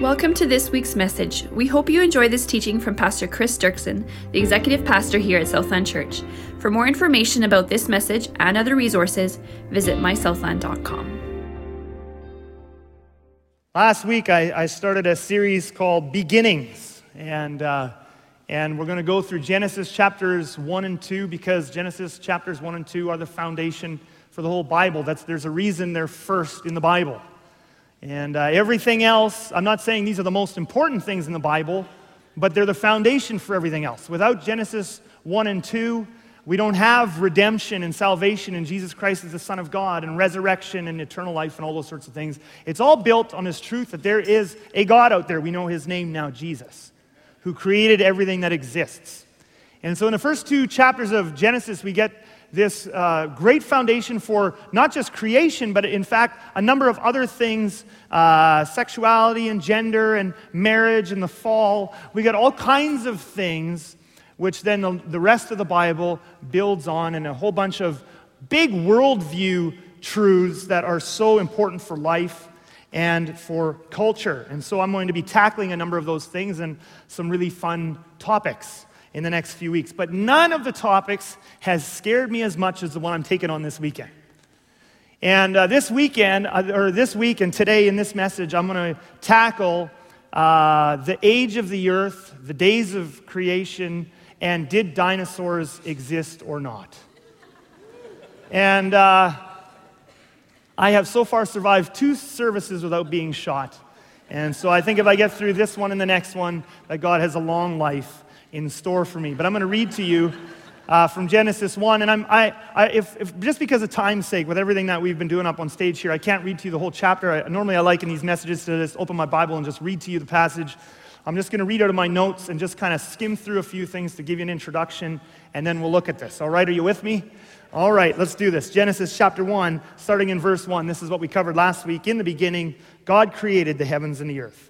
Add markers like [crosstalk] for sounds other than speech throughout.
Welcome to this week's message. We hope you enjoy this teaching from Pastor Chris Dirksen, the executive pastor here at Southland Church. For more information about this message and other resources, visit mysouthland.com. Last week, I, I started a series called Beginnings, and, uh, and we're going to go through Genesis chapters 1 and 2 because Genesis chapters 1 and 2 are the foundation for the whole Bible. That's, there's a reason they're first in the Bible. And uh, everything else, I'm not saying these are the most important things in the Bible, but they're the foundation for everything else. Without Genesis 1 and 2, we don't have redemption and salvation and Jesus Christ as the Son of God and resurrection and eternal life and all those sorts of things. It's all built on this truth that there is a God out there. We know his name now, Jesus, who created everything that exists. And so in the first two chapters of Genesis, we get this uh, great foundation for not just creation, but in fact, a number of other things uh, sexuality and gender and marriage and the fall. We got all kinds of things which then the, the rest of the Bible builds on, and a whole bunch of big worldview truths that are so important for life and for culture. And so I'm going to be tackling a number of those things and some really fun topics in the next few weeks. But none of the topics has scared me as much as the one I'm taking on this weekend. And uh, this weekend, uh, or this week and today in this message, I'm going to tackle uh, the age of the earth, the days of creation, and did dinosaurs exist or not? And uh, I have so far survived two services without being shot. And so I think if I get through this one and the next one, that God has a long life in store for me. But I'm going to read to you uh, from Genesis 1. And I'm, I, I, if, if, just because of time's sake, with everything that we've been doing up on stage here, I can't read to you the whole chapter. I, normally, I like in these messages to just open my Bible and just read to you the passage. I'm just going to read out of my notes and just kind of skim through a few things to give you an introduction, and then we'll look at this. All right, are you with me? All right, let's do this. Genesis chapter 1, starting in verse 1. This is what we covered last week. In the beginning, God created the heavens and the earth.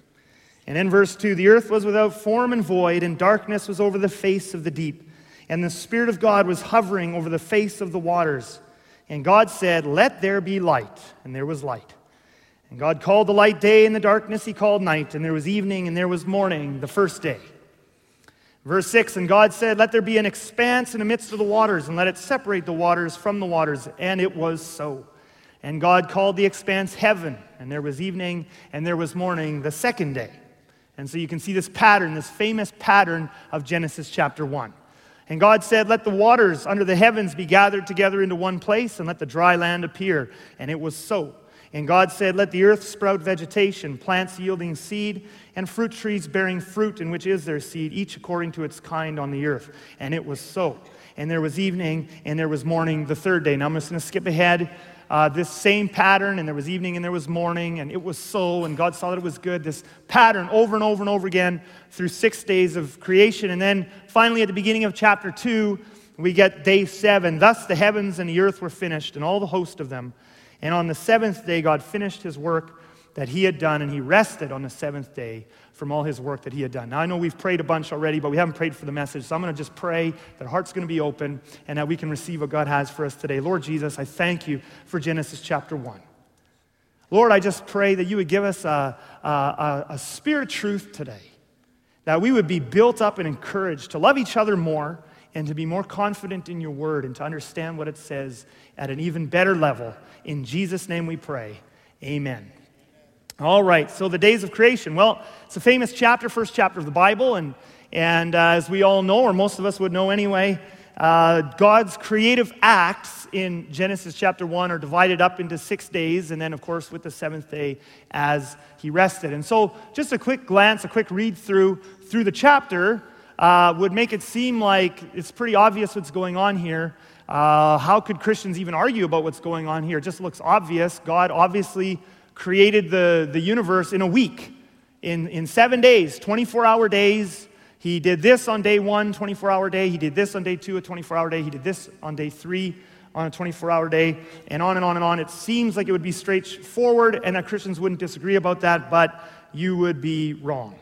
And in verse 2, the earth was without form and void, and darkness was over the face of the deep. And the Spirit of God was hovering over the face of the waters. And God said, Let there be light. And there was light. And God called the light day, and the darkness he called night. And there was evening, and there was morning, the first day. Verse 6 And God said, Let there be an expanse in the midst of the waters, and let it separate the waters from the waters. And it was so. And God called the expanse heaven. And there was evening, and there was morning, the second day. And so you can see this pattern, this famous pattern of Genesis chapter 1. And God said, Let the waters under the heavens be gathered together into one place, and let the dry land appear. And it was so. And God said, Let the earth sprout vegetation, plants yielding seed, and fruit trees bearing fruit in which is their seed, each according to its kind on the earth. And it was so. And there was evening, and there was morning the third day. Now I'm just going to skip ahead uh, this same pattern, and there was evening and there was morning, and it was so, and God saw that it was good. This pattern over and over and over again through six days of creation. And then finally, at the beginning of chapter two, we get day seven. Thus the heavens and the earth were finished, and all the host of them. And on the seventh day, God finished his work that he had done, and he rested on the seventh day from all his work that he had done. Now, I know we've prayed a bunch already, but we haven't prayed for the message. So I'm going to just pray that our heart's going to be open and that we can receive what God has for us today. Lord Jesus, I thank you for Genesis chapter 1. Lord, I just pray that you would give us a, a, a spirit truth today, that we would be built up and encouraged to love each other more and to be more confident in your word and to understand what it says at an even better level. In Jesus' name we pray. Amen. All right, so the days of creation. Well, it's a famous chapter, first chapter of the Bible, and, and uh, as we all know, or most of us would know anyway, uh, God's creative acts in Genesis chapter 1 are divided up into six days, and then, of course, with the seventh day as he rested. And so, just a quick glance, a quick read through through the chapter uh, would make it seem like it's pretty obvious what's going on here. Uh, how could Christians even argue about what's going on here? It just looks obvious. God obviously created the, the universe in a week, in, in seven days, 24 hour days. He did this on day one, 24 hour day. He did this on day two, a 24 hour day. He did this on day three, on a 24 hour day, and on and on and on. It seems like it would be straightforward and that Christians wouldn't disagree about that, but you would be wrong.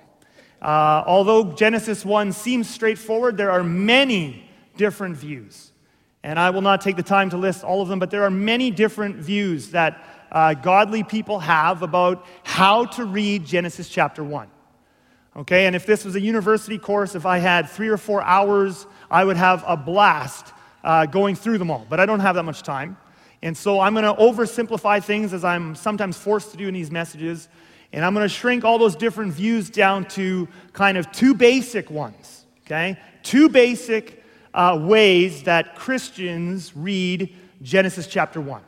Uh, although Genesis 1 seems straightforward, there are many different views. And I will not take the time to list all of them, but there are many different views that uh, godly people have about how to read Genesis chapter 1. Okay, and if this was a university course, if I had three or four hours, I would have a blast uh, going through them all. But I don't have that much time. And so I'm going to oversimplify things as I'm sometimes forced to do in these messages. And I'm going to shrink all those different views down to kind of two basic ones, okay? Two basic uh, ways that Christians read Genesis chapter 1.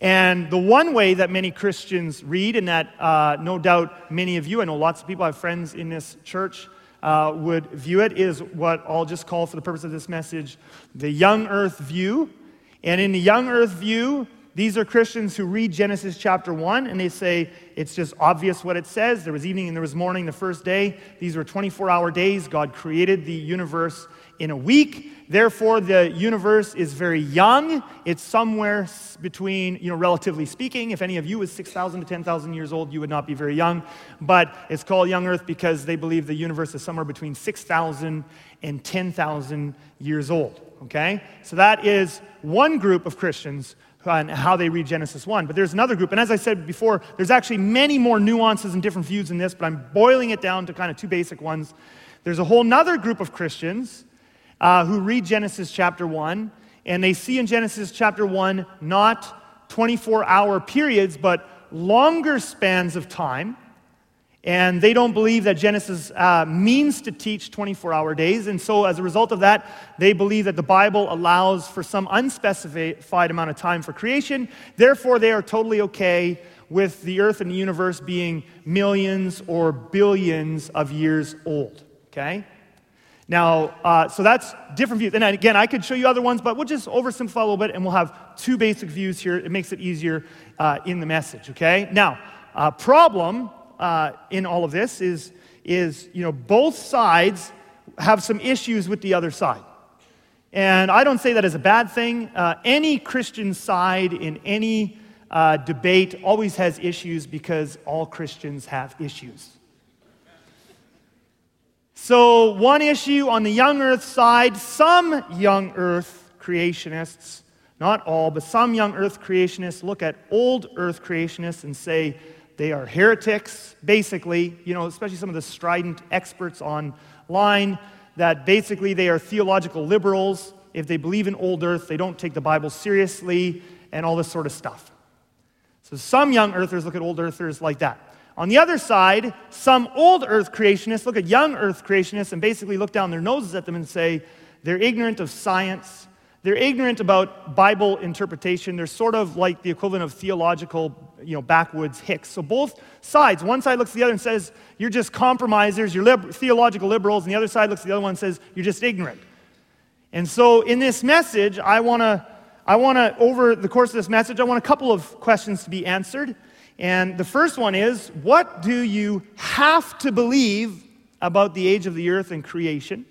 And the one way that many Christians read, and that uh, no doubt many of you, I know lots of people, I have friends in this church, uh, would view it, is what I'll just call for the purpose of this message the young earth view. And in the young earth view, these are Christians who read Genesis chapter 1 and they say it's just obvious what it says. There was evening and there was morning the first day. These were 24 hour days. God created the universe in a week. Therefore, the universe is very young. It's somewhere between, you know, relatively speaking. If any of you is 6,000 to 10,000 years old, you would not be very young. But it's called young Earth because they believe the universe is somewhere between 6,000 and 10,000 years old. Okay? So that is one group of Christians and how they read Genesis 1. But there's another group, and as I said before, there's actually many more nuances and different views in this, but I'm boiling it down to kind of two basic ones. There's a whole other group of Christians uh, who read Genesis chapter 1, and they see in Genesis chapter 1 not 24 hour periods, but longer spans of time. And they don't believe that Genesis uh, means to teach 24 hour days. And so, as a result of that, they believe that the Bible allows for some unspecified amount of time for creation. Therefore, they are totally okay with the earth and the universe being millions or billions of years old. Okay? Now, uh, so that's different views. And again, I could show you other ones, but we'll just oversimplify a little bit and we'll have two basic views here. It makes it easier uh, in the message, okay? Now, uh, problem uh, in all of this is, is, you know, both sides have some issues with the other side. And I don't say that as a bad thing. Uh, any Christian side in any uh, debate always has issues because all Christians have issues. So, one issue on the young earth side, some young earth creationists, not all, but some young earth creationists look at old earth creationists and say they are heretics, basically, you know, especially some of the strident experts online, that basically they are theological liberals. If they believe in old earth, they don't take the Bible seriously, and all this sort of stuff. So, some young earthers look at old earthers like that. On the other side, some old earth creationists look at young earth creationists and basically look down their noses at them and say they're ignorant of science. They're ignorant about Bible interpretation. They're sort of like the equivalent of theological, you know, backwoods hicks. So both sides, one side looks at the other and says, You're just compromisers, you're lib- theological liberals, and the other side looks at the other one and says, You're just ignorant. And so in this message, I want to, I want to, over the course of this message, I want a couple of questions to be answered. And the first one is what do you have to believe about the age of the earth and creation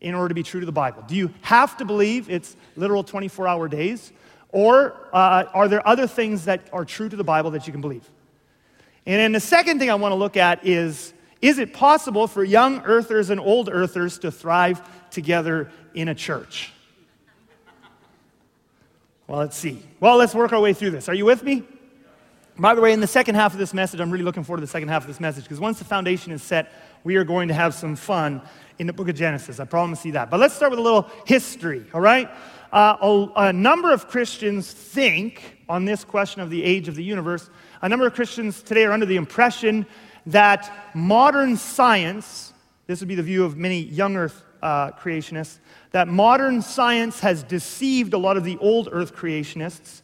in order to be true to the Bible? Do you have to believe it's literal 24 hour days? Or uh, are there other things that are true to the Bible that you can believe? And then the second thing I want to look at is is it possible for young earthers and old earthers to thrive together in a church? Well, let's see. Well, let's work our way through this. Are you with me? By the way, in the second half of this message, I'm really looking forward to the second half of this message because once the foundation is set, we are going to have some fun in the book of Genesis. I promise you that. But let's start with a little history, all right? Uh, a, a number of Christians think on this question of the age of the universe, a number of Christians today are under the impression that modern science, this would be the view of many young earth uh, creationists, that modern science has deceived a lot of the old earth creationists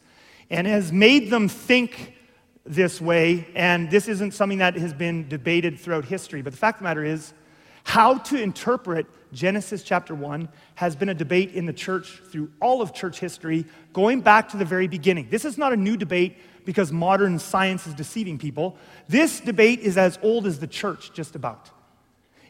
and has made them think this way, and this isn't something that has been debated throughout history. But the fact of the matter is, how to interpret Genesis chapter 1 has been a debate in the church through all of church history, going back to the very beginning. This is not a new debate because modern science is deceiving people. This debate is as old as the church, just about.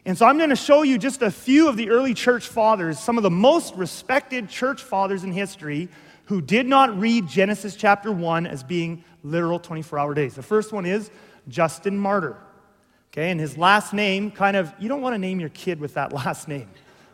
And so I'm going to show you just a few of the early church fathers, some of the most respected church fathers in history, who did not read Genesis chapter 1 as being literal 24 hour days. The first one is Justin Martyr. Okay, and his last name kind of, you don't want to name your kid with that [laughs] last name.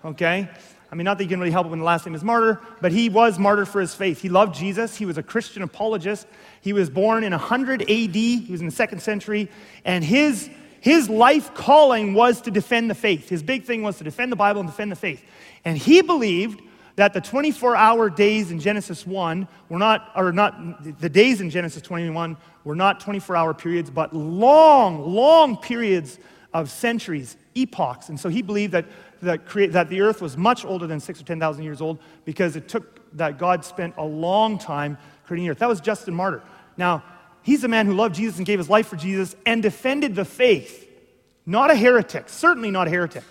Okay? I mean, not that you can really help it when the last name is martyr, but he was martyred for his faith. He loved Jesus. He was a Christian apologist. He was born in 100 AD. He was in the second century. And his, his life calling was to defend the faith. His big thing was to defend the Bible and defend the faith. And he believed that the 24 hour days in Genesis 1 were not, or not, the days in Genesis 21 were not 24 hour periods, but long, long periods of centuries, epochs. And so he believed that, that, create, that the earth was much older than six or 10,000 years old because it took that God spent a long time creating the earth. That was Justin Martyr. Now, he's a man who loved Jesus and gave his life for Jesus and defended the faith. Not a heretic, certainly not a heretic.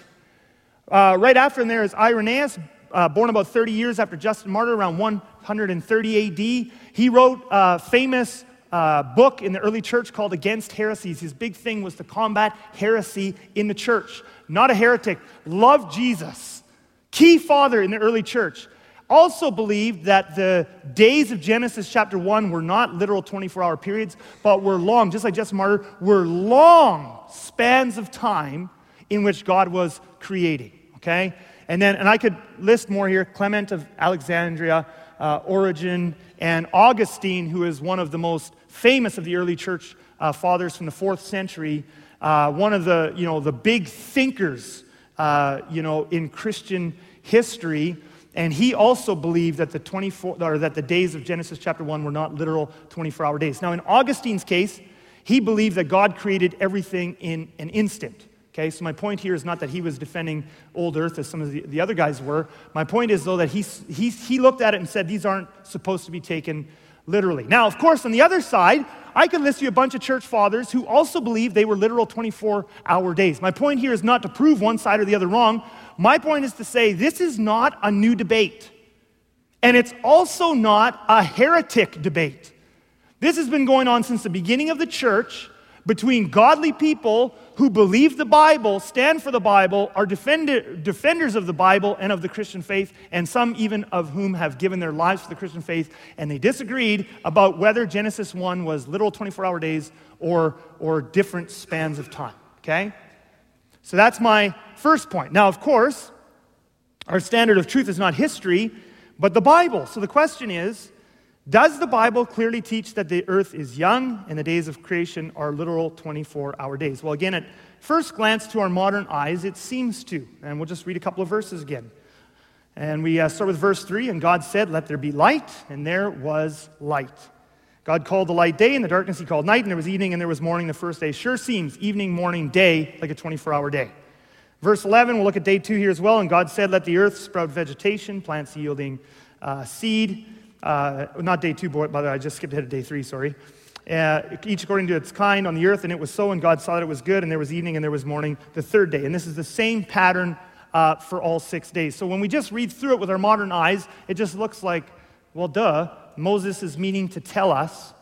Uh, right after him there is Irenaeus, uh, born about 30 years after Justin Martyr, around 130 AD. He wrote a famous uh, book in the early church called Against Heresies. His big thing was to combat heresy in the church. Not a heretic, loved Jesus. Key father in the early church. Also believed that the days of Genesis chapter 1 were not literal 24 hour periods, but were long, just like Justin Martyr, were long spans of time in which God was creating. Okay? And then, and I could list more here Clement of Alexandria, uh, Origen, and Augustine, who is one of the most famous of the early church uh, fathers from the fourth century, uh, one of the, you know, the big thinkers, uh, you know, in Christian history. And he also believed that the 24, or that the days of Genesis chapter 1 were not literal 24 hour days. Now, in Augustine's case, he believed that God created everything in an instant. Okay, so my point here is not that he was defending old earth as some of the, the other guys were. My point is, though, that he, he, he looked at it and said these aren't supposed to be taken literally. Now, of course, on the other side, I could list you a bunch of church fathers who also believe they were literal 24 hour days. My point here is not to prove one side or the other wrong. My point is to say this is not a new debate. And it's also not a heretic debate. This has been going on since the beginning of the church between godly people who believe the Bible, stand for the Bible, are defender, defenders of the Bible and of the Christian faith, and some even of whom have given their lives for the Christian faith, and they disagreed about whether Genesis 1 was literal 24 hour days or, or different spans of time. Okay? So that's my first point. Now, of course, our standard of truth is not history, but the Bible. So the question is, does the Bible clearly teach that the earth is young and the days of creation are literal 24 hour days? Well, again, at first glance to our modern eyes, it seems to. And we'll just read a couple of verses again. And we uh, start with verse 3 And God said, Let there be light, and there was light. God called the light day, and the darkness he called night, and there was evening, and there was morning the first day. Sure seems evening, morning, day, like a 24 hour day. Verse 11, we'll look at day 2 here as well. And God said, Let the earth sprout vegetation, plants yielding uh, seed uh, not day two, by the way, I just skipped ahead to day three, sorry. Uh, each according to its kind on the earth, and it was so, and God saw that it was good, and there was evening and there was morning the third day. And this is the same pattern uh, for all six days. So when we just read through it with our modern eyes, it just looks like, well, duh, Moses is meaning to tell us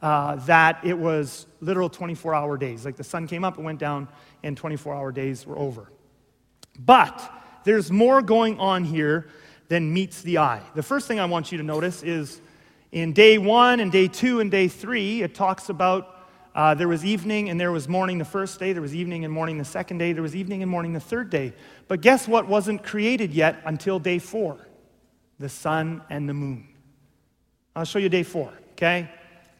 uh, that it was literal 24 hour days. Like the sun came up and went down, and 24 hour days were over. But there's more going on here than meets the eye. The first thing I want you to notice is in day one and day two and day three, it talks about uh, there was evening and there was morning the first day, there was evening and morning the second day, there was evening and morning the third day. But guess what wasn't created yet until day four? The sun and the moon. I'll show you day four, okay?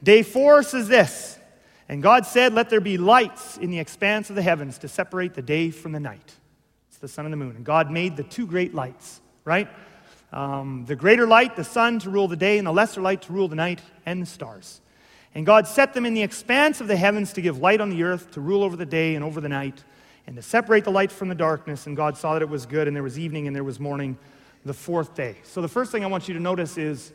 Day four says this And God said, Let there be lights in the expanse of the heavens to separate the day from the night. It's the sun and the moon. And God made the two great lights, right? Um, the greater light, the sun, to rule the day, and the lesser light to rule the night and the stars. And God set them in the expanse of the heavens to give light on the earth, to rule over the day and over the night, and to separate the light from the darkness. And God saw that it was good, and there was evening and there was morning the fourth day. So the first thing I want you to notice is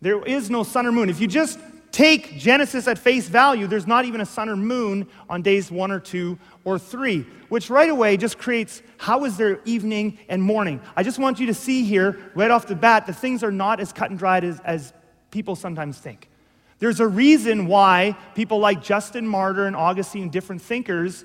there is no sun or moon. If you just take Genesis at face value, there's not even a sun or moon on days one or two or three, which right away just creates how is there evening and morning? I just want you to see here, right off the bat, that things are not as cut and dried as, as people sometimes think. There's a reason why people like Justin Martyr and Augustine, different thinkers,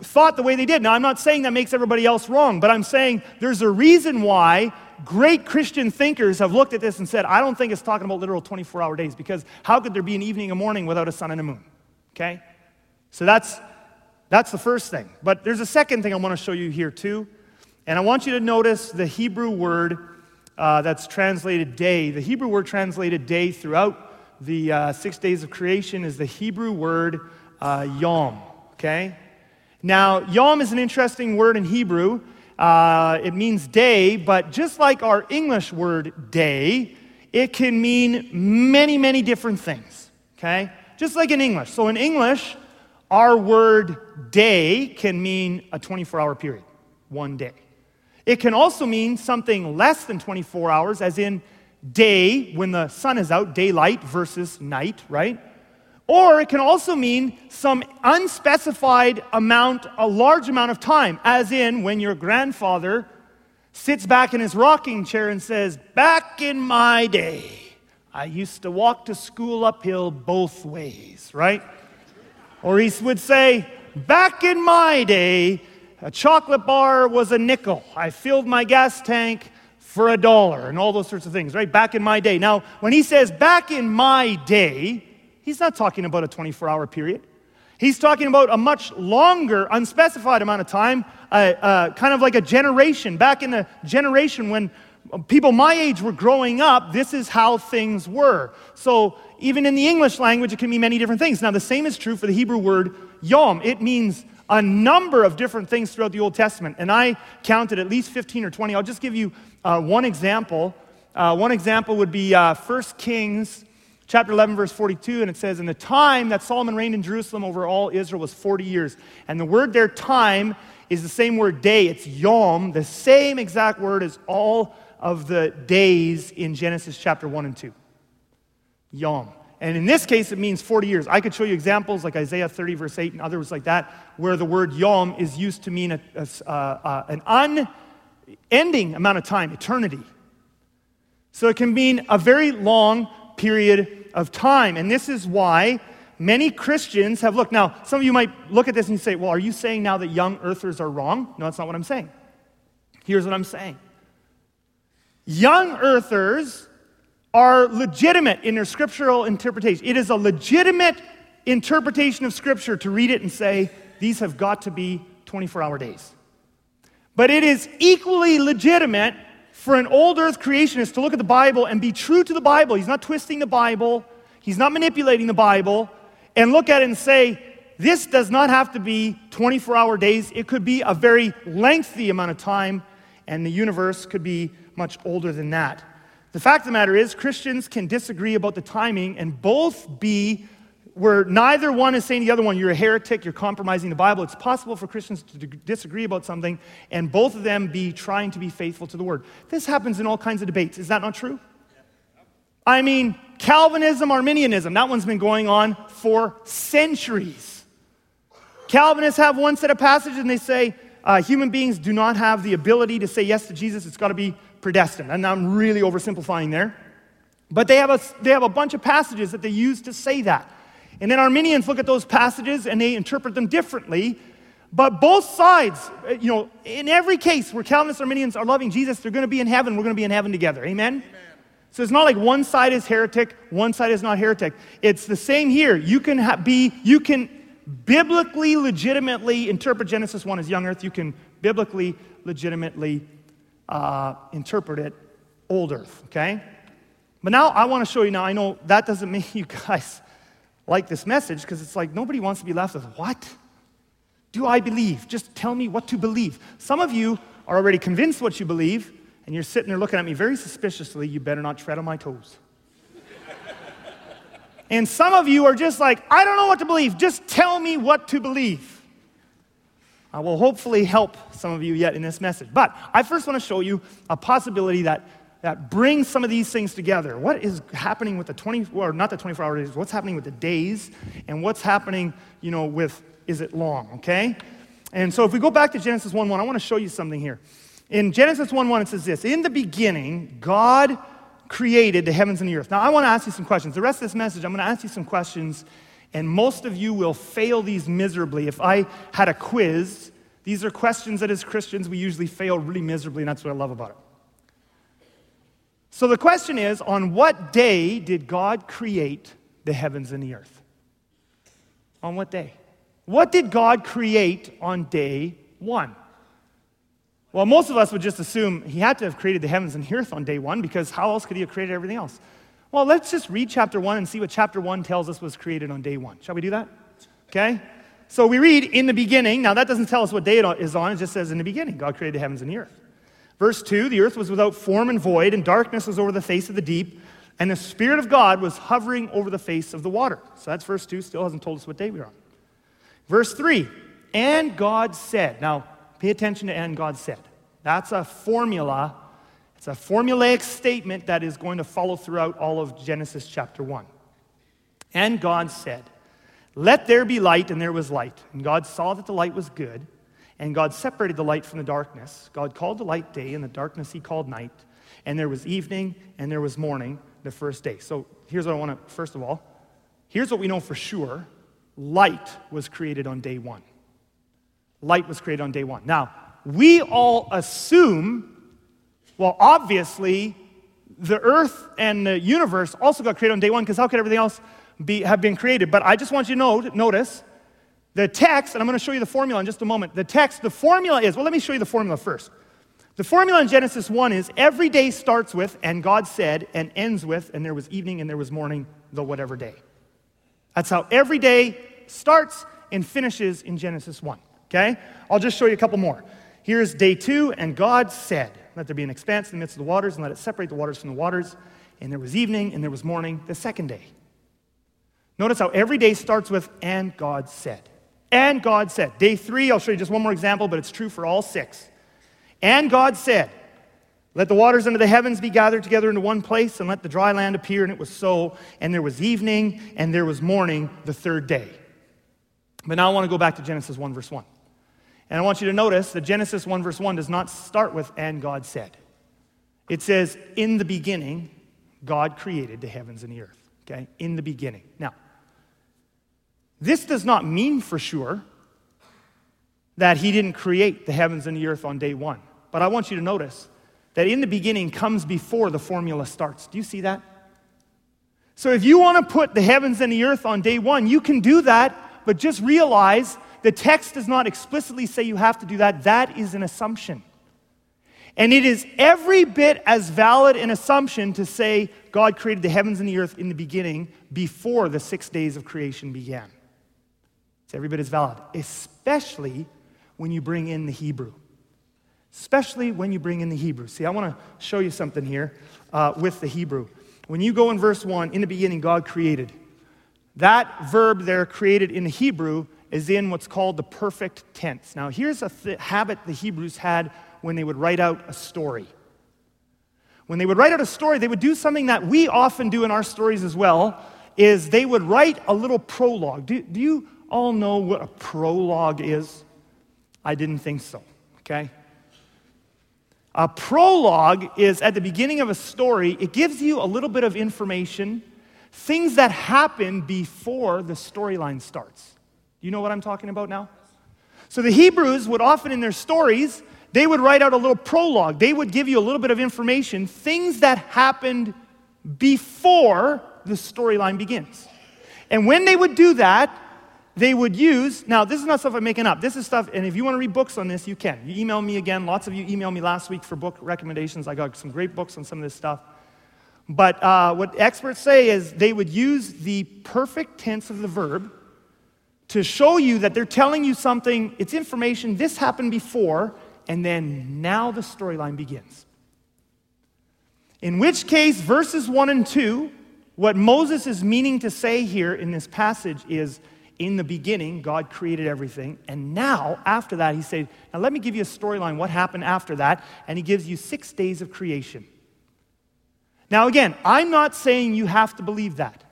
thought the way they did. Now, I'm not saying that makes everybody else wrong, but I'm saying there's a reason why great Christian thinkers have looked at this and said, I don't think it's talking about literal 24 hour days because how could there be an evening and a morning without a sun and a moon? Okay? So that's, that's the first thing. But there's a second thing I want to show you here too. And I want you to notice the Hebrew word uh, that's translated day. The Hebrew word translated day throughout the uh, six days of creation is the Hebrew word uh, yom, okay? Now, yom is an interesting word in Hebrew. Uh, it means day, but just like our English word day, it can mean many, many different things, okay? Just like in English. So in English, our word day can mean a 24 hour period, one day. It can also mean something less than 24 hours, as in day when the sun is out, daylight versus night, right? Or it can also mean some unspecified amount, a large amount of time, as in when your grandfather sits back in his rocking chair and says, Back in my day, I used to walk to school uphill both ways, right? Or he would say, Back in my day, a chocolate bar was a nickel. I filled my gas tank for a dollar and all those sorts of things, right? Back in my day. Now, when he says back in my day, he's not talking about a 24 hour period. He's talking about a much longer, unspecified amount of time, uh, uh, kind of like a generation. Back in the generation when people my age were growing up, this is how things were. So, even in the English language, it can mean many different things. Now, the same is true for the Hebrew word yom. It means a number of different things throughout the Old Testament. And I counted at least 15 or 20. I'll just give you uh, one example. Uh, one example would be uh, 1 Kings chapter 11, verse 42. And it says, In the time that Solomon reigned in Jerusalem over all Israel was 40 years. And the word there, time, is the same word day. It's yom, the same exact word as all of the days in Genesis chapter 1 and 2. Yom. And in this case, it means 40 years. I could show you examples like Isaiah 30, verse 8, and others like that, where the word yom is used to mean a, a, uh, uh, an unending amount of time, eternity. So it can mean a very long period of time. And this is why many Christians have looked. Now, some of you might look at this and say, well, are you saying now that young earthers are wrong? No, that's not what I'm saying. Here's what I'm saying Young earthers are legitimate in their scriptural interpretation. It is a legitimate interpretation of Scripture to read it and say, these have got to be 24 hour days. But it is equally legitimate for an old earth creationist to look at the Bible and be true to the Bible. He's not twisting the Bible, he's not manipulating the Bible, and look at it and say, this does not have to be 24 hour days. It could be a very lengthy amount of time, and the universe could be much older than that. The fact of the matter is, Christians can disagree about the timing and both be where neither one is saying the other one, you're a heretic, you're compromising the Bible. It's possible for Christians to disagree about something and both of them be trying to be faithful to the word. This happens in all kinds of debates. Is that not true? I mean, Calvinism, Arminianism, that one's been going on for centuries. Calvinists have one set of passages and they say uh, human beings do not have the ability to say yes to Jesus, it's got to be predestined. And I'm really oversimplifying there. But they have, a, they have a bunch of passages that they use to say that. And then Arminians look at those passages and they interpret them differently. But both sides, uh, you know, in every case where Calvinists Arminians are loving Jesus, they're going to be in heaven. We're going to be in heaven together. Amen? Amen? So it's not like one side is heretic, one side is not heretic. It's the same here. You can ha- be, you can biblically, legitimately interpret Genesis 1 as young earth. You can biblically, legitimately uh, interpret it old earth, okay? But now I want to show you now, I know that doesn't [laughs] mean you guys like this message because it's like nobody wants to be left with, what? Do I believe? Just tell me what to believe. Some of you are already convinced what you believe, and you're sitting there looking at me very suspiciously. You better not tread on my toes. [laughs] and some of you are just like, I don't know what to believe. Just tell me what to believe. I will hopefully help some of you yet in this message. But I first want to show you a possibility that, that brings some of these things together. What is happening with the 20, or not the 24 hour days, what's happening with the days, and what's happening, you know, with is it long, okay? And so if we go back to Genesis 1 1, I want to show you something here. In Genesis 1 1, it says this In the beginning, God created the heavens and the earth. Now, I want to ask you some questions. The rest of this message, I'm going to ask you some questions and most of you will fail these miserably. If I had a quiz, these are questions that as Christians we usually fail really miserably, and that's what I love about it. So the question is on what day did God create the heavens and the earth? On what day? What did God create on day one? Well, most of us would just assume he had to have created the heavens and the earth on day one because how else could he have created everything else? Well, let's just read chapter one and see what chapter one tells us was created on day one. Shall we do that? Okay? So we read in the beginning. Now, that doesn't tell us what day it is on, it just says in the beginning, God created the heavens and the earth. Verse 2 The earth was without form and void, and darkness was over the face of the deep, and the Spirit of God was hovering over the face of the water. So that's verse 2, still hasn't told us what day we're on. Verse 3 And God said, Now, pay attention to and God said. That's a formula. It's a formulaic statement that is going to follow throughout all of Genesis chapter 1. And God said, Let there be light, and there was light. And God saw that the light was good. And God separated the light from the darkness. God called the light day, and the darkness he called night. And there was evening, and there was morning, the first day. So here's what I want to, first of all, here's what we know for sure light was created on day one. Light was created on day one. Now, we all assume, well, obviously, the earth and the universe also got created on day one because how could everything else be, have been created? But I just want you to notice the text, and I'm going to show you the formula in just a moment. The text, the formula is, well, let me show you the formula first. The formula in Genesis 1 is every day starts with, and God said, and ends with, and there was evening and there was morning, the whatever day. That's how every day starts and finishes in Genesis 1. Okay? I'll just show you a couple more. Here's day two, and God said, Let there be an expanse in the midst of the waters, and let it separate the waters from the waters. And there was evening, and there was morning, the second day. Notice how every day starts with, and God said. And God said. Day three, I'll show you just one more example, but it's true for all six. And God said, Let the waters under the heavens be gathered together into one place, and let the dry land appear. And it was so. And there was evening, and there was morning the third day. But now I want to go back to Genesis 1, verse 1. And I want you to notice that Genesis 1, verse 1 does not start with, and God said. It says, In the beginning, God created the heavens and the earth. Okay? In the beginning. Now, this does not mean for sure that he didn't create the heavens and the earth on day one. But I want you to notice that in the beginning comes before the formula starts. Do you see that? So if you want to put the heavens and the earth on day one, you can do that, but just realize the text does not explicitly say you have to do that. That is an assumption. And it is every bit as valid an assumption to say God created the heavens and the earth in the beginning before the six days of creation began. It's every bit as valid, especially when you bring in the Hebrew. Especially when you bring in the Hebrew. See, I want to show you something here uh, with the Hebrew. When you go in verse 1, in the beginning, God created. That verb there, created in the Hebrew, is in what's called the perfect tense. Now, here's a th- habit the Hebrews had when they would write out a story. When they would write out a story, they would do something that we often do in our stories as well, is they would write a little prologue. Do, do you all know what a prologue is? I didn't think so, okay? A prologue is at the beginning of a story, it gives you a little bit of information, things that happen before the storyline starts. You know what I'm talking about now? So the Hebrews would often in their stories, they would write out a little prologue. They would give you a little bit of information, things that happened before the storyline begins. And when they would do that, they would use, now this is not stuff I'm making up. This is stuff, and if you want to read books on this, you can. You email me again. Lots of you emailed me last week for book recommendations. I got some great books on some of this stuff. But uh, what experts say is they would use the perfect tense of the verb to show you that they're telling you something, it's information, this happened before, and then now the storyline begins. In which case, verses 1 and 2, what Moses is meaning to say here in this passage is in the beginning, God created everything. And now, after that, he said, Now let me give you a storyline, what happened after that. And he gives you six days of creation. Now, again, I'm not saying you have to believe that.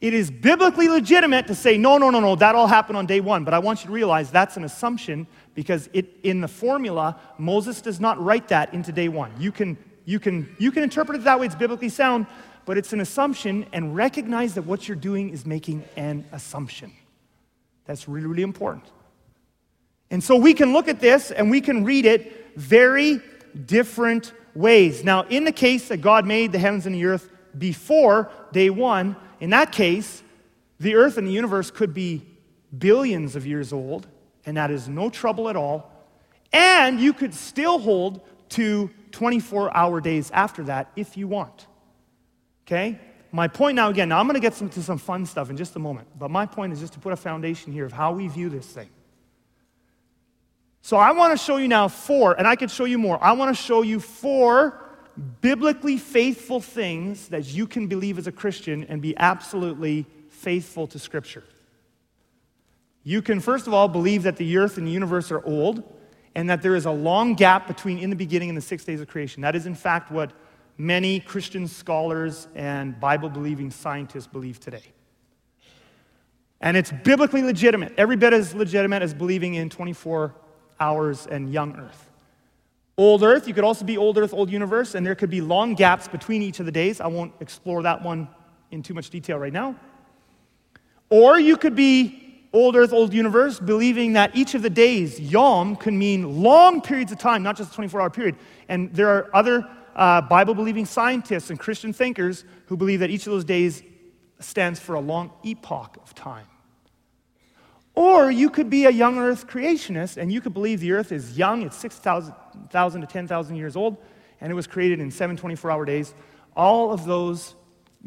It is biblically legitimate to say, no, no, no, no, that all happened on day one. But I want you to realize that's an assumption because it, in the formula, Moses does not write that into day one. You can, you, can, you can interpret it that way, it's biblically sound, but it's an assumption, and recognize that what you're doing is making an assumption. That's really, really important. And so we can look at this and we can read it very different ways. Now, in the case that God made the heavens and the earth before day one, in that case, the earth and the universe could be billions of years old, and that is no trouble at all. And you could still hold to 24 hour days after that if you want. Okay? My point now, again, now I'm going to get some, to some fun stuff in just a moment, but my point is just to put a foundation here of how we view this thing. So I want to show you now four, and I could show you more. I want to show you four biblically faithful things that you can believe as a Christian and be absolutely faithful to Scripture. You can, first of all, believe that the earth and the universe are old and that there is a long gap between in the beginning and the six days of creation. That is, in fact, what many Christian scholars and Bible believing scientists believe today. And it's biblically legitimate, every bit as legitimate as believing in 24 hours and young earth. Old earth, you could also be old earth, old universe, and there could be long gaps between each of the days. I won't explore that one in too much detail right now. Or you could be old earth, old universe, believing that each of the days, yom, can mean long periods of time, not just a 24 hour period. And there are other uh, Bible believing scientists and Christian thinkers who believe that each of those days stands for a long epoch of time. Or you could be a young earth creationist and you could believe the earth is young, it's 6,000 to 10,000 years old, and it was created in seven 24 hour days. All of those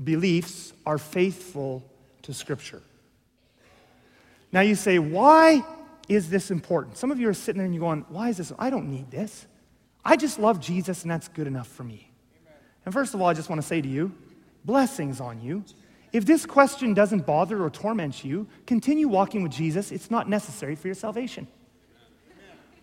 beliefs are faithful to Scripture. Now you say, why is this important? Some of you are sitting there and you're going, why is this? I don't need this. I just love Jesus and that's good enough for me. Amen. And first of all, I just want to say to you, blessings on you. If this question doesn't bother or torment you, continue walking with Jesus. It's not necessary for your salvation.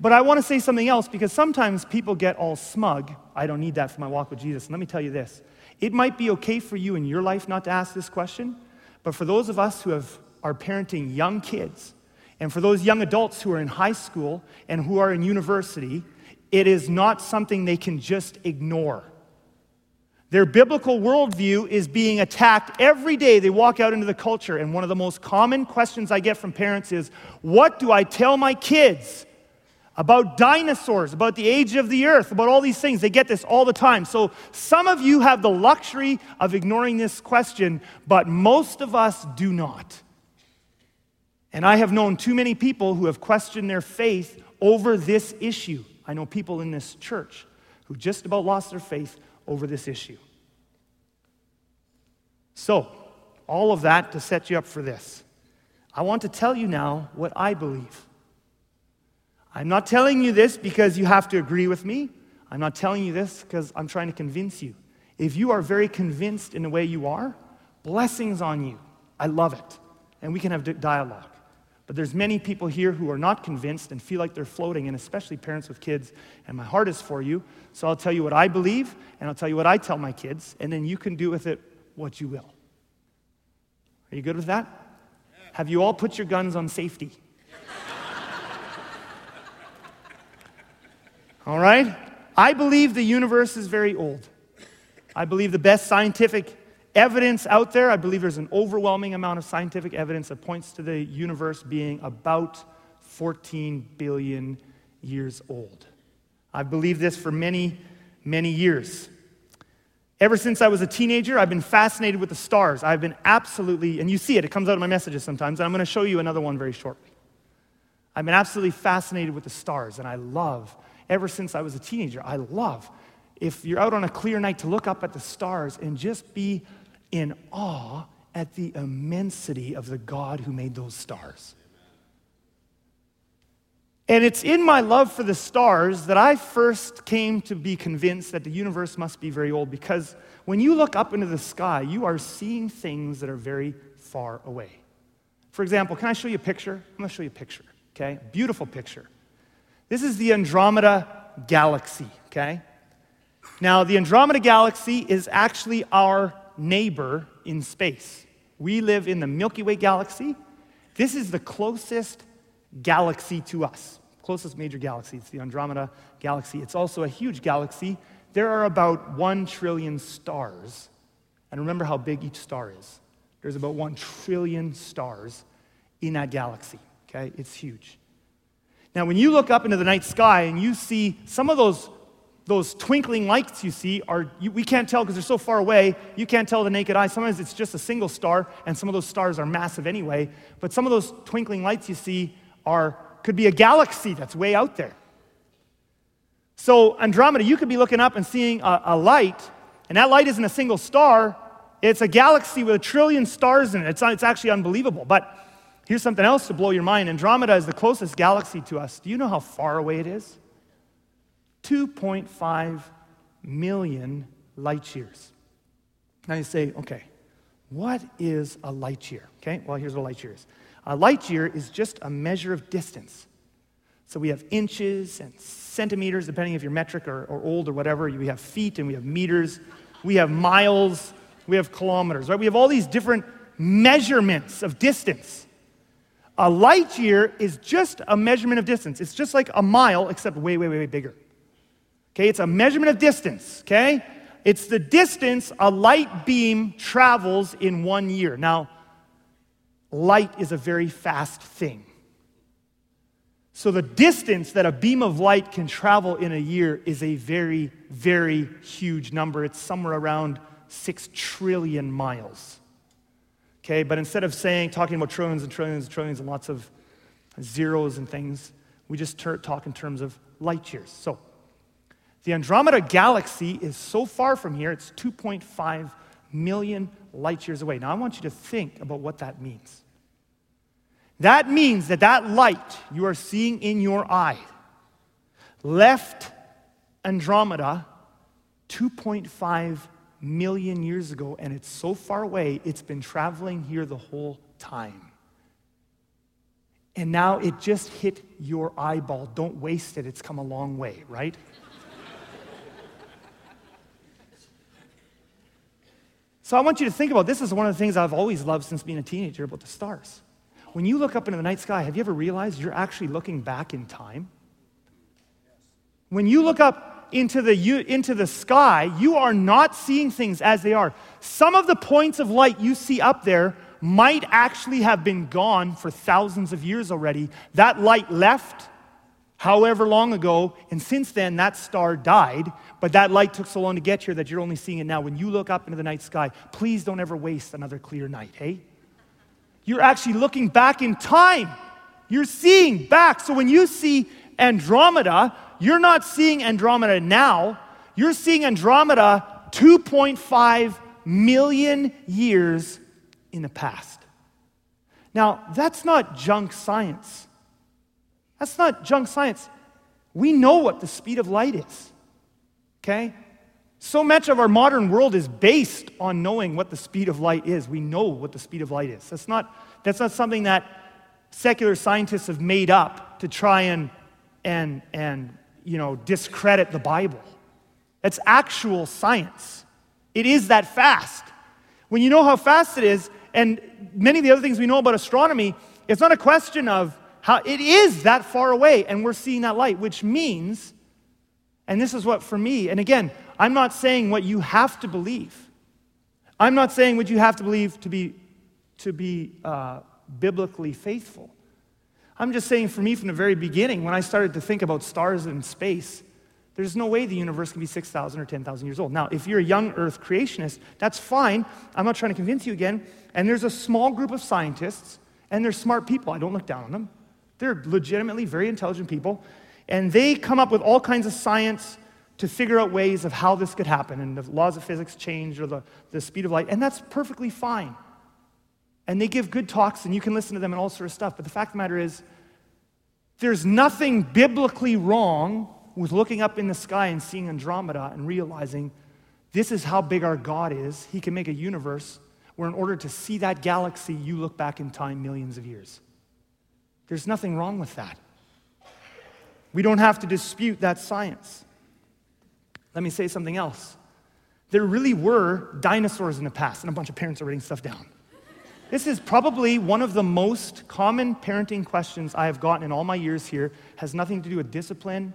But I want to say something else because sometimes people get all smug. I don't need that for my walk with Jesus. And let me tell you this it might be okay for you in your life not to ask this question, but for those of us who have, are parenting young kids, and for those young adults who are in high school and who are in university, it is not something they can just ignore. Their biblical worldview is being attacked every day they walk out into the culture. And one of the most common questions I get from parents is What do I tell my kids about dinosaurs, about the age of the earth, about all these things? They get this all the time. So some of you have the luxury of ignoring this question, but most of us do not. And I have known too many people who have questioned their faith over this issue. I know people in this church who just about lost their faith over this issue. So, all of that to set you up for this. I want to tell you now what I believe. I'm not telling you this because you have to agree with me. I'm not telling you this because I'm trying to convince you. If you are very convinced in the way you are, blessings on you. I love it. And we can have dialogue. But there's many people here who are not convinced and feel like they're floating, and especially parents with kids. And my heart is for you. So I'll tell you what I believe, and I'll tell you what I tell my kids, and then you can do with it what you will. Are you good with that? Have you all put your guns on safety? all right? I believe the universe is very old. I believe the best scientific evidence out there. I believe there's an overwhelming amount of scientific evidence that points to the universe being about 14 billion years old. I've believed this for many, many years. Ever since I was a teenager, I've been fascinated with the stars. I've been absolutely, and you see it, it comes out of my messages sometimes, and I'm going to show you another one very shortly. I've been absolutely fascinated with the stars, and I love, ever since I was a teenager, I love if you're out on a clear night to look up at the stars and just be in awe at the immensity of the God who made those stars. And it's in my love for the stars that I first came to be convinced that the universe must be very old because when you look up into the sky, you are seeing things that are very far away. For example, can I show you a picture? I'm going to show you a picture, okay? Beautiful picture. This is the Andromeda Galaxy, okay? Now, the Andromeda Galaxy is actually our neighbor in space. We live in the Milky Way galaxy. This is the closest galaxy to us, closest major galaxy. It's the Andromeda galaxy. It's also a huge galaxy. There are about one trillion stars. And remember how big each star is. There's about one trillion stars in that galaxy. Okay? It's huge. Now, when you look up into the night sky and you see some of those those twinkling lights you see are, you, we can't tell because they're so far away. You can't tell the naked eye. Sometimes it's just a single star, and some of those stars are massive anyway. But some of those twinkling lights you see are, could be a galaxy that's way out there. So, Andromeda, you could be looking up and seeing a, a light, and that light isn't a single star, it's a galaxy with a trillion stars in it. It's, it's actually unbelievable. But here's something else to blow your mind Andromeda is the closest galaxy to us. Do you know how far away it is? 2.5 million light years. Now you say, okay, what is a light year? Okay, well, here's what a light year is. A light year is just a measure of distance. So we have inches and centimeters, depending if you're metric or, or old or whatever. We have feet and we have meters. We have miles. We have kilometers, right? We have all these different measurements of distance. A light year is just a measurement of distance. It's just like a mile, except way, way, way, way bigger. Okay, it's a measurement of distance, okay? It's the distance a light beam travels in one year. Now, light is a very fast thing. So, the distance that a beam of light can travel in a year is a very, very huge number. It's somewhere around six trillion miles. Okay, but instead of saying, talking about trillions and trillions and trillions and lots of zeros and things, we just talk in terms of light years. So, the Andromeda galaxy is so far from here, it's 2.5 million light years away. Now, I want you to think about what that means. That means that that light you are seeing in your eye left Andromeda 2.5 million years ago, and it's so far away, it's been traveling here the whole time. And now it just hit your eyeball. Don't waste it, it's come a long way, right? So I want you to think about this is one of the things I've always loved since being a teenager about the stars. When you look up into the night sky, have you ever realized you're actually looking back in time? When you look up into the, into the sky, you are not seeing things as they are. Some of the points of light you see up there might actually have been gone for thousands of years already. That light left however long ago, and since then that star died, but that light took so long to get here that you're only seeing it now. When you look up into the night sky, please don't ever waste another clear night, hey? You're actually looking back in time. You're seeing back. So when you see Andromeda, you're not seeing Andromeda now. You're seeing Andromeda 2.5 million years in the past. Now, that's not junk science. That's not junk science. We know what the speed of light is. Okay? So much of our modern world is based on knowing what the speed of light is. We know what the speed of light is. That's not, that's not something that secular scientists have made up to try and, and, and you know, discredit the Bible. It's actual science. It is that fast. When you know how fast it is, and many of the other things we know about astronomy, it's not a question of how it is that far away, and we're seeing that light, which means, and this is what for me, and again, I'm not saying what you have to believe. I'm not saying what you have to believe to be, to be uh, biblically faithful. I'm just saying for me from the very beginning, when I started to think about stars and space, there's no way the universe can be 6,000 or 10,000 years old. Now, if you're a young earth creationist, that's fine. I'm not trying to convince you again. And there's a small group of scientists, and they're smart people. I don't look down on them. They're legitimately very intelligent people. And they come up with all kinds of science to figure out ways of how this could happen and the laws of physics change or the, the speed of light, and that's perfectly fine. And they give good talks, and you can listen to them and all sort of stuff. But the fact of the matter is, there's nothing biblically wrong with looking up in the sky and seeing Andromeda and realizing this is how big our God is. He can make a universe where, in order to see that galaxy, you look back in time millions of years. There's nothing wrong with that. We don't have to dispute that science. Let me say something else. There really were dinosaurs in the past, and a bunch of parents are writing stuff down. This is probably one of the most common parenting questions I have gotten in all my years here. Has nothing to do with discipline,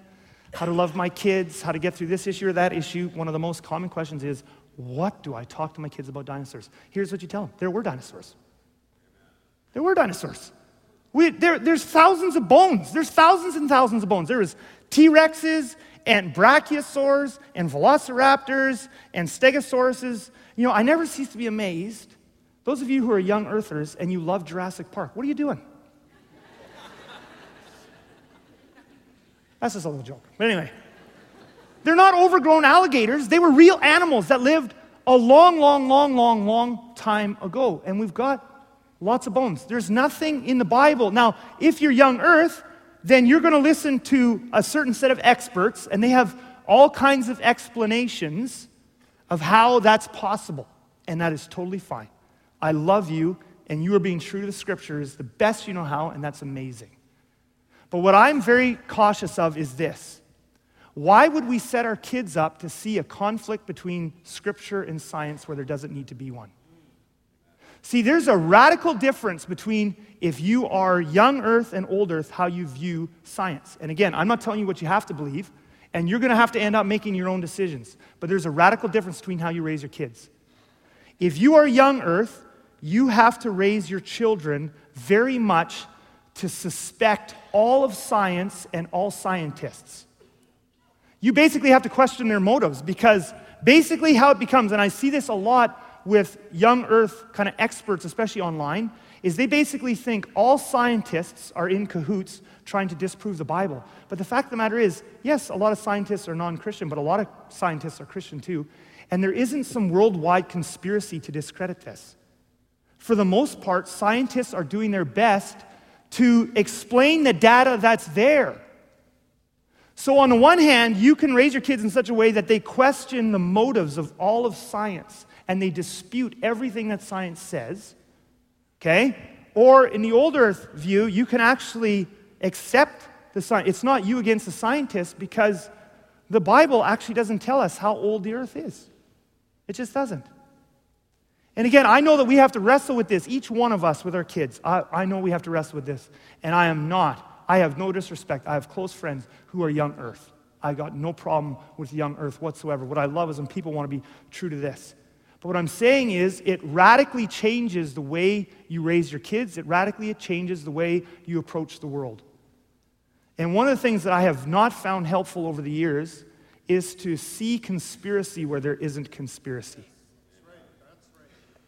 how to love my kids, how to get through this issue or that issue. One of the most common questions is, what do I talk to my kids about dinosaurs? Here's what you tell them there were dinosaurs. There were dinosaurs. We, there, there's thousands of bones. There's thousands and thousands of bones. There was T Rexes and brachiosaurs and velociraptors and stegosauruses. You know, I never cease to be amazed. Those of you who are young earthers and you love Jurassic Park, what are you doing? [laughs] That's just a little joke. But anyway, They're not overgrown alligators. They were real animals that lived a long, long, long, long, long time ago. And we've got lots of bones. There's nothing in the Bible. Now, if you're young earth, then you're going to listen to a certain set of experts, and they have all kinds of explanations of how that's possible. And that is totally fine. I love you, and you are being true to the scriptures the best you know how, and that's amazing. But what I'm very cautious of is this why would we set our kids up to see a conflict between scripture and science where there doesn't need to be one? See, there's a radical difference between if you are young earth and old earth, how you view science. And again, I'm not telling you what you have to believe, and you're going to have to end up making your own decisions. But there's a radical difference between how you raise your kids. If you are young earth, you have to raise your children very much to suspect all of science and all scientists you basically have to question their motives because basically how it becomes, and I see this a lot with young earth kind of experts, especially online, is they basically think all scientists are in cahoots trying to disprove the Bible. But the fact of the matter is, yes, a lot of scientists are non Christian, but a lot of scientists are Christian too. And there isn't some worldwide conspiracy to discredit this. For the most part, scientists are doing their best to explain the data that's there. So, on the one hand, you can raise your kids in such a way that they question the motives of all of science and they dispute everything that science says. Okay? Or in the old earth view, you can actually accept the science. It's not you against the scientists because the Bible actually doesn't tell us how old the earth is. It just doesn't. And again, I know that we have to wrestle with this, each one of us with our kids. I, I know we have to wrestle with this, and I am not I have no disrespect. I have close friends who are young earth. I got no problem with young earth whatsoever. What I love is when people want to be true to this. But what I'm saying is, it radically changes the way you raise your kids, it radically changes the way you approach the world. And one of the things that I have not found helpful over the years is to see conspiracy where there isn't conspiracy.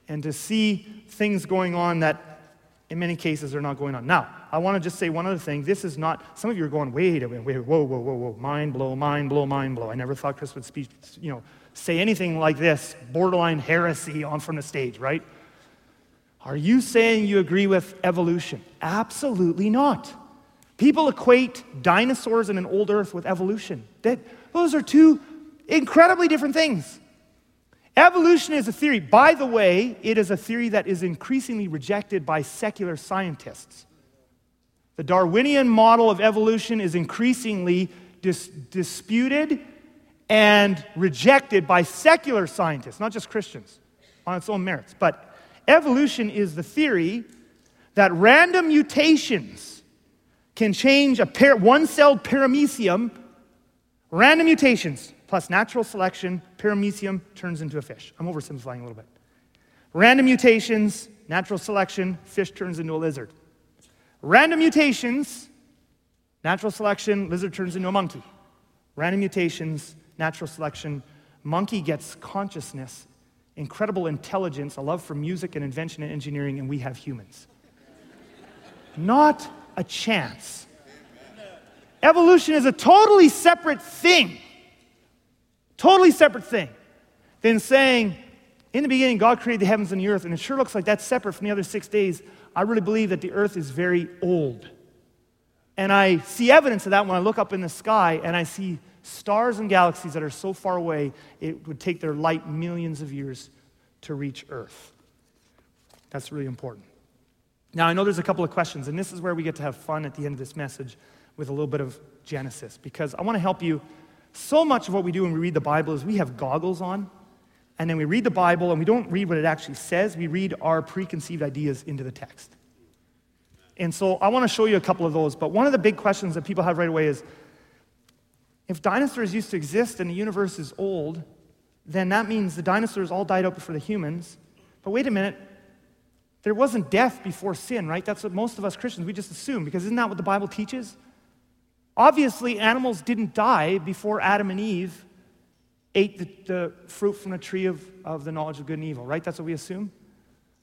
And to see things going on that in many cases are not going on. Now, I want to just say one other thing. This is not, some of you are going, wait a minute, wait, whoa, whoa, whoa, whoa, mind blow, mind blow, mind blow. I never thought Chris would speak, you know, say anything like this, borderline heresy on from the stage, right? Are you saying you agree with evolution? Absolutely not. People equate dinosaurs and an old earth with evolution. That, those are two incredibly different things. Evolution is a theory. By the way, it is a theory that is increasingly rejected by secular scientists. The Darwinian model of evolution is increasingly dis- disputed and rejected by secular scientists, not just Christians, on its own merits. But evolution is the theory that random mutations can change a one celled paramecium, random mutations plus natural selection, paramecium turns into a fish. I'm oversimplifying a little bit. Random mutations, natural selection, fish turns into a lizard. Random mutations, natural selection, lizard turns into a monkey. Random mutations, natural selection, monkey gets consciousness, incredible intelligence, a love for music and invention and engineering, and we have humans. Not a chance. Evolution is a totally separate thing Totally separate thing than saying, in the beginning, God created the heavens and the earth, and it sure looks like that's separate from the other six days. I really believe that the earth is very old. And I see evidence of that when I look up in the sky and I see stars and galaxies that are so far away, it would take their light millions of years to reach Earth. That's really important. Now, I know there's a couple of questions, and this is where we get to have fun at the end of this message with a little bit of Genesis, because I want to help you so much of what we do when we read the Bible is we have goggles on, and then we read the Bible and we don't read what it actually says, we read our preconceived ideas into the text. And so I want to show you a couple of those. But one of the big questions that people have right away is if dinosaurs used to exist and the universe is old, then that means the dinosaurs all died out before the humans. But wait a minute, there wasn't death before sin, right? That's what most of us Christians, we just assume, because isn't that what the Bible teaches? Obviously, animals didn't die before Adam and Eve ate the, the, fruit from the tree of, of the knowledge of good and evil, right? That's what we assume.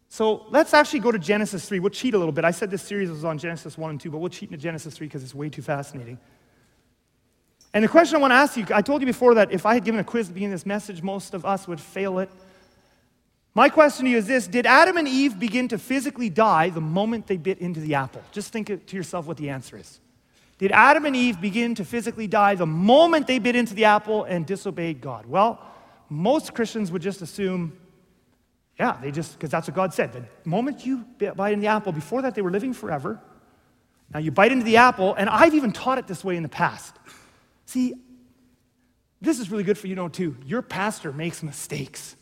So let's actually go to Genesis 3. We'll cheat a little bit. I said this series was on Genesis 1 and 2, but we'll cheat into Genesis 3 because it's way too fascinating. And the question I want to ask you I told you before that if I had given a quiz at the beginning of this message, most of us would fail it. My question to you is this Did Adam and Eve begin to physically die the moment they bit into the apple? Just think to yourself what the answer is. Did Adam and Eve begin to physically die the moment they bit into the apple and disobeyed God? Well, most Christians would just assume, yeah, they just, because that's what God said. The moment you bite into the apple, before that they were living forever. Now you bite into the apple, and I've even taught it this way in the past. See, this is really good for you to know too. Your pastor makes mistakes.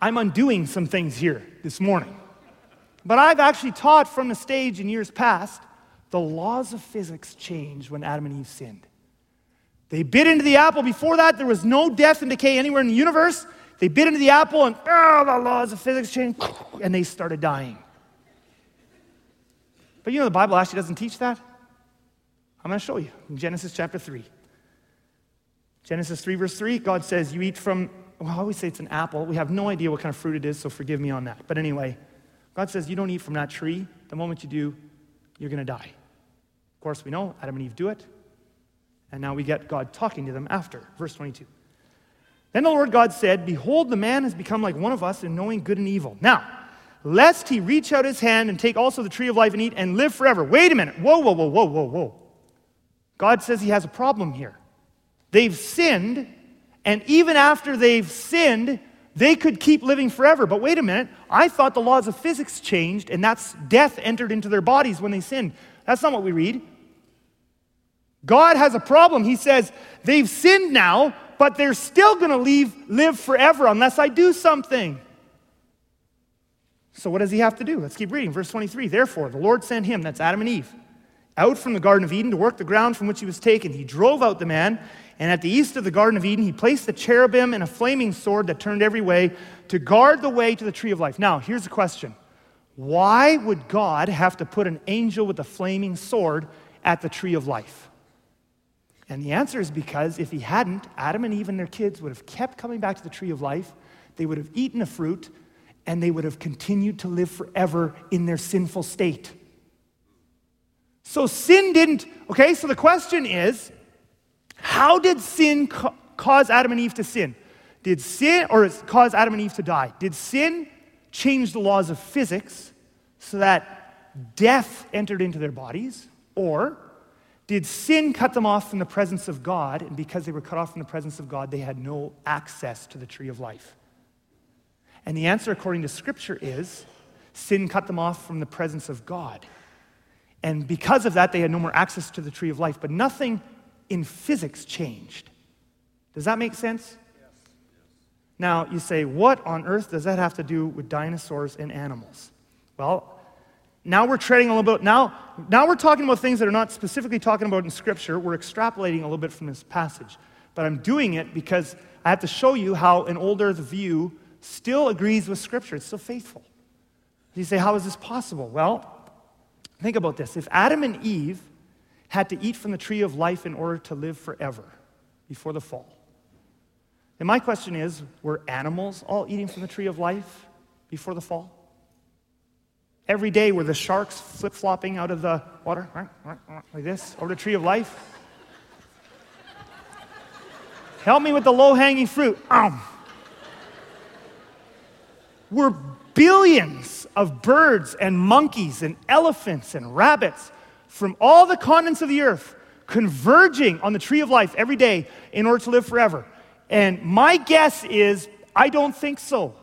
I'm undoing some things here this morning. But I've actually taught from the stage in years past the laws of physics changed when Adam and Eve sinned. They bit into the apple. Before that, there was no death and decay anywhere in the universe. They bit into the apple, and oh, the laws of physics changed, [laughs] and they started dying. But you know, the Bible actually doesn't teach that. I'm going to show you in Genesis chapter 3. Genesis 3, verse 3, God says, You eat from, well, I always say it's an apple. We have no idea what kind of fruit it is, so forgive me on that. But anyway, God says, You don't eat from that tree. The moment you do, you're going to die. Of course, we know Adam and Eve do it. And now we get God talking to them after. Verse 22. Then the Lord God said, Behold, the man has become like one of us in knowing good and evil. Now, lest he reach out his hand and take also the tree of life and eat and live forever. Wait a minute. Whoa, whoa, whoa, whoa, whoa, whoa. God says he has a problem here. They've sinned, and even after they've sinned, they could keep living forever. But wait a minute, I thought the laws of physics changed, and that's death entered into their bodies when they sinned. That's not what we read. God has a problem. He says, they've sinned now, but they're still going to live forever unless I do something. So, what does he have to do? Let's keep reading. Verse 23 Therefore, the Lord sent him, that's Adam and Eve, out from the Garden of Eden to work the ground from which he was taken. He drove out the man and at the east of the Garden of Eden, he placed the cherubim and a flaming sword that turned every way to guard the way to the tree of life. Now, here's the question Why would God have to put an angel with a flaming sword at the tree of life? And the answer is because if he hadn't, Adam and Eve and their kids would have kept coming back to the tree of life, they would have eaten the fruit, and they would have continued to live forever in their sinful state. So sin didn't, okay, so the question is how did sin ca- cause Adam and Eve to sin? Did sin, or cause Adam and Eve to die? Did sin change the laws of physics so that death entered into their bodies? Or did sin cut them off from the presence of God, and because they were cut off from the presence of God, they had no access to the tree of life? And the answer, according to Scripture, is sin cut them off from the presence of God. And because of that, they had no more access to the tree of life. But nothing in physics changed. Does that make sense? Now, you say, what on earth does that have to do with dinosaurs and animals? Well, now we're treading a little bit, now, now we're talking about things that are not specifically talking about in Scripture. We're extrapolating a little bit from this passage. But I'm doing it because I have to show you how an old earth view still agrees with Scripture. It's so faithful. You say, how is this possible? Well, think about this. If Adam and Eve had to eat from the tree of life in order to live forever before the fall. And my question is were animals all eating from the tree of life before the fall? Every day were the sharks flip flopping out of the water, like this, over the tree of life? Help me with the low hanging fruit. Um. Were billions of birds and monkeys and elephants and rabbits from all the continents of the earth converging on the tree of life every day in order to live forever? And my guess is I don't think so.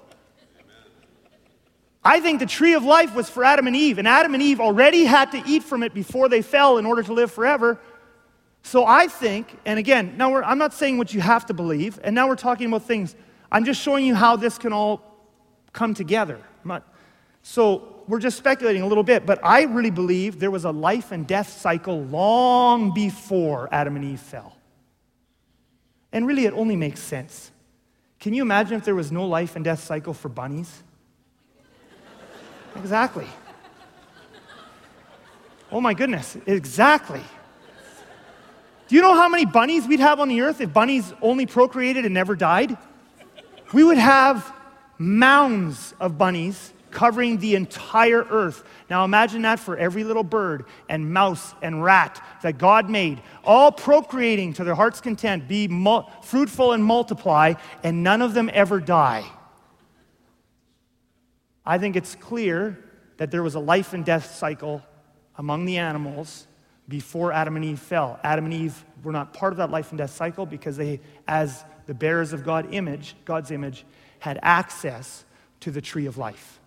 I think the tree of life was for Adam and Eve, and Adam and Eve already had to eat from it before they fell in order to live forever. So I think, and again, now I'm not saying what you have to believe, and now we're talking about things. I'm just showing you how this can all come together. So we're just speculating a little bit, but I really believe there was a life and death cycle long before Adam and Eve fell. And really, it only makes sense. Can you imagine if there was no life and death cycle for bunnies? [laughs] exactly. Oh my goodness, exactly. Do you know how many bunnies we'd have on the earth if bunnies only procreated and never died? We would have mounds of bunnies covering the entire earth. Now imagine that for every little bird and mouse and rat that God made, all procreating to their heart's content, be fruitful and multiply, and none of them ever die. I think it's clear that there was a life and death cycle among the animals before Adam and Eve fell. Adam and Eve were not part of that life and death cycle because they, as the bearers of God image, God's image, had access to the tree of life.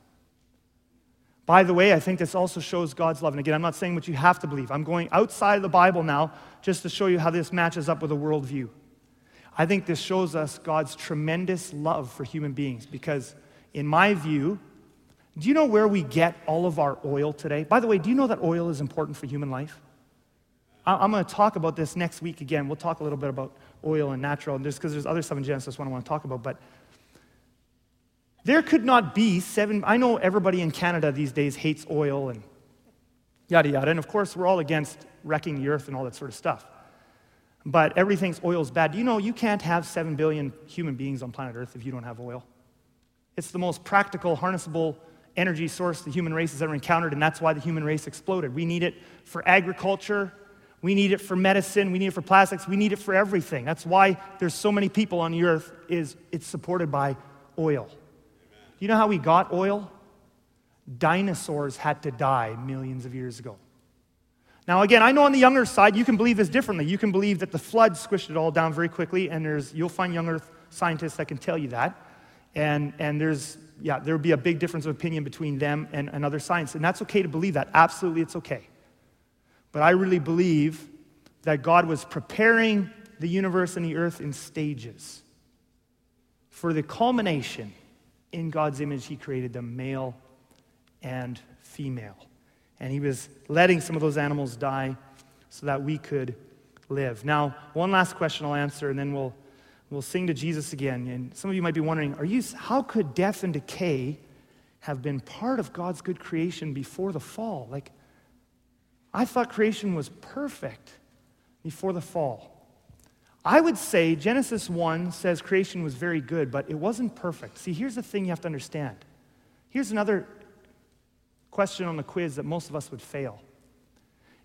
By the way, I think this also shows God's love. And again, I'm not saying what you have to believe. I'm going outside of the Bible now just to show you how this matches up with a worldview. I think this shows us God's tremendous love for human beings because, in my view, do you know where we get all of our oil today? By the way, do you know that oil is important for human life? I'm going to talk about this next week again. We'll talk a little bit about oil and natural, and just because there's other stuff in Genesis one I want to talk about. But there could not be seven. I know everybody in Canada these days hates oil and yada yada, and of course we're all against wrecking the earth and all that sort of stuff. But everything's oil is bad. Do you know you can't have seven billion human beings on planet Earth if you don't have oil? It's the most practical, harnessable energy source the human race has ever encountered, and that's why the human race exploded. We need it for agriculture, we need it for medicine, we need it for plastics, we need it for everything. That's why there's so many people on the earth is it's supported by oil. You know how we got oil? Dinosaurs had to die millions of years ago. Now, again, I know on the younger side, you can believe this differently. You can believe that the flood squished it all down very quickly, and there's, you'll find young earth scientists that can tell you that. And, and there's, yeah, there would be a big difference of opinion between them and, and other science. And that's okay to believe that. Absolutely, it's okay. But I really believe that God was preparing the universe and the earth in stages. For the culmination, in God's image, He created them male and female. And He was letting some of those animals die so that we could live. Now, one last question I'll answer, and then we'll, we'll sing to Jesus again. And some of you might be wondering, are you, how could death and decay have been part of God's good creation before the fall? Like, I thought creation was perfect before the fall. I would say Genesis 1 says creation was very good, but it wasn't perfect. See, here's the thing you have to understand. Here's another question on the quiz that most of us would fail.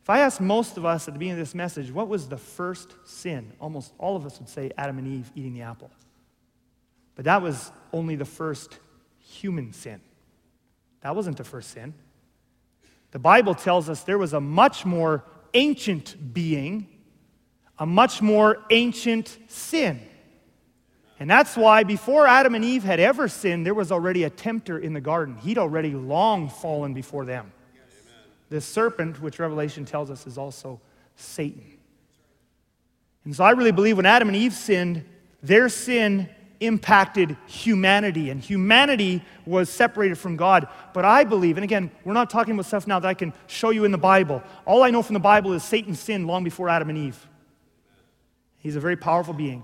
If I asked most of us at the beginning of this message, what was the first sin? Almost all of us would say Adam and Eve eating the apple. But that was only the first human sin. That wasn't the first sin. The Bible tells us there was a much more ancient being, a much more ancient sin. And that's why before Adam and Eve had ever sinned, there was already a tempter in the garden. He'd already long fallen before them. The serpent, which Revelation tells us is also Satan. And so I really believe when Adam and Eve sinned, their sin impacted humanity, and humanity was separated from God. But I believe, and again, we're not talking about stuff now that I can show you in the Bible. All I know from the Bible is Satan sinned long before Adam and Eve. He's a very powerful being.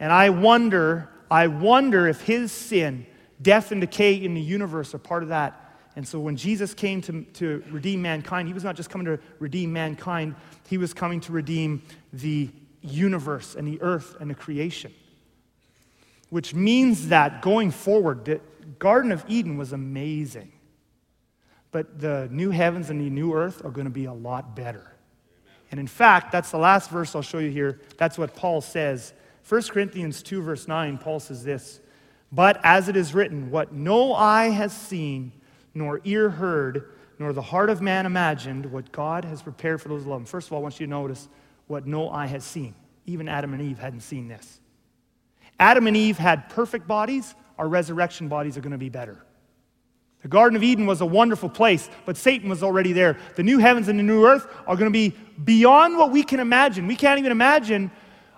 And I wonder, I wonder if his sin, death and decay in the universe are part of that. And so when Jesus came to, to redeem mankind, he was not just coming to redeem mankind, he was coming to redeem the universe and the earth and the creation which means that going forward, the Garden of Eden was amazing. But the new heavens and the new earth are going to be a lot better. And in fact, that's the last verse I'll show you here. That's what Paul says. 1 Corinthians 2, verse 9, Paul says this But as it is written, what no eye has seen, nor ear heard, nor the heart of man imagined, what God has prepared for those who love him. First of all, I want you to notice what no eye has seen. Even Adam and Eve hadn't seen this. Adam and Eve had perfect bodies, our resurrection bodies are going to be better. The Garden of Eden was a wonderful place, but Satan was already there. The new heavens and the new earth are going to be beyond what we can imagine. We can't even imagine.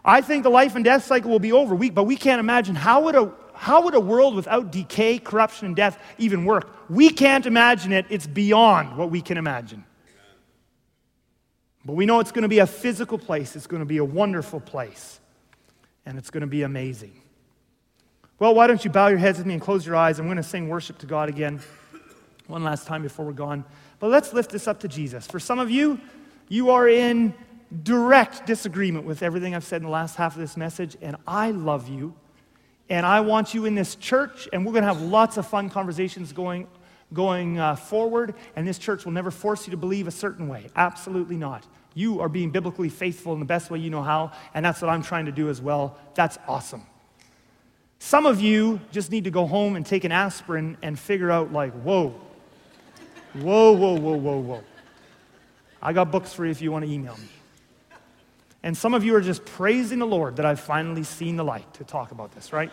I think the life and death cycle will be over, we, but we can't imagine how would, a, how would a world without decay, corruption, and death even work? We can't imagine it. It's beyond what we can imagine. But we know it's going to be a physical place, it's going to be a wonderful place and it's going to be amazing. Well, why don't you bow your heads with me and close your eyes? I'm going to sing worship to God again one last time before we're gone. But let's lift this up to Jesus. For some of you, you are in direct disagreement with everything I've said in the last half of this message, and I love you. And I want you in this church, and we're going to have lots of fun conversations going going uh, forward, and this church will never force you to believe a certain way. Absolutely not. You are being biblically faithful in the best way you know how, and that's what I'm trying to do as well. That's awesome. Some of you just need to go home and take an aspirin and figure out, like, whoa, whoa, whoa, whoa, whoa, whoa. I got books for you if you want to email me. And some of you are just praising the Lord that I've finally seen the light to talk about this, right?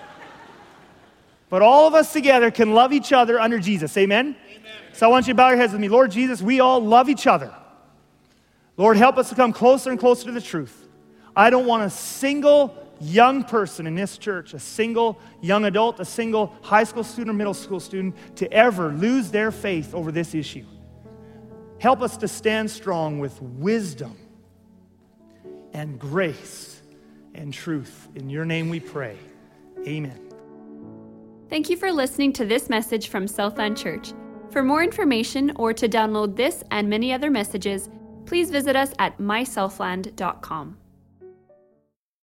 But all of us together can love each other under Jesus. Amen? Amen? So I want you to bow your heads with me. Lord Jesus, we all love each other. Lord, help us to come closer and closer to the truth. I don't want a single young person in this church, a single young adult, a single high school student or middle school student, to ever lose their faith over this issue. Help us to stand strong with wisdom and grace and truth. In your name we pray. Amen. Thank you for listening to this message from Southland Church. For more information or to download this and many other messages, please visit us at mysouthland.com.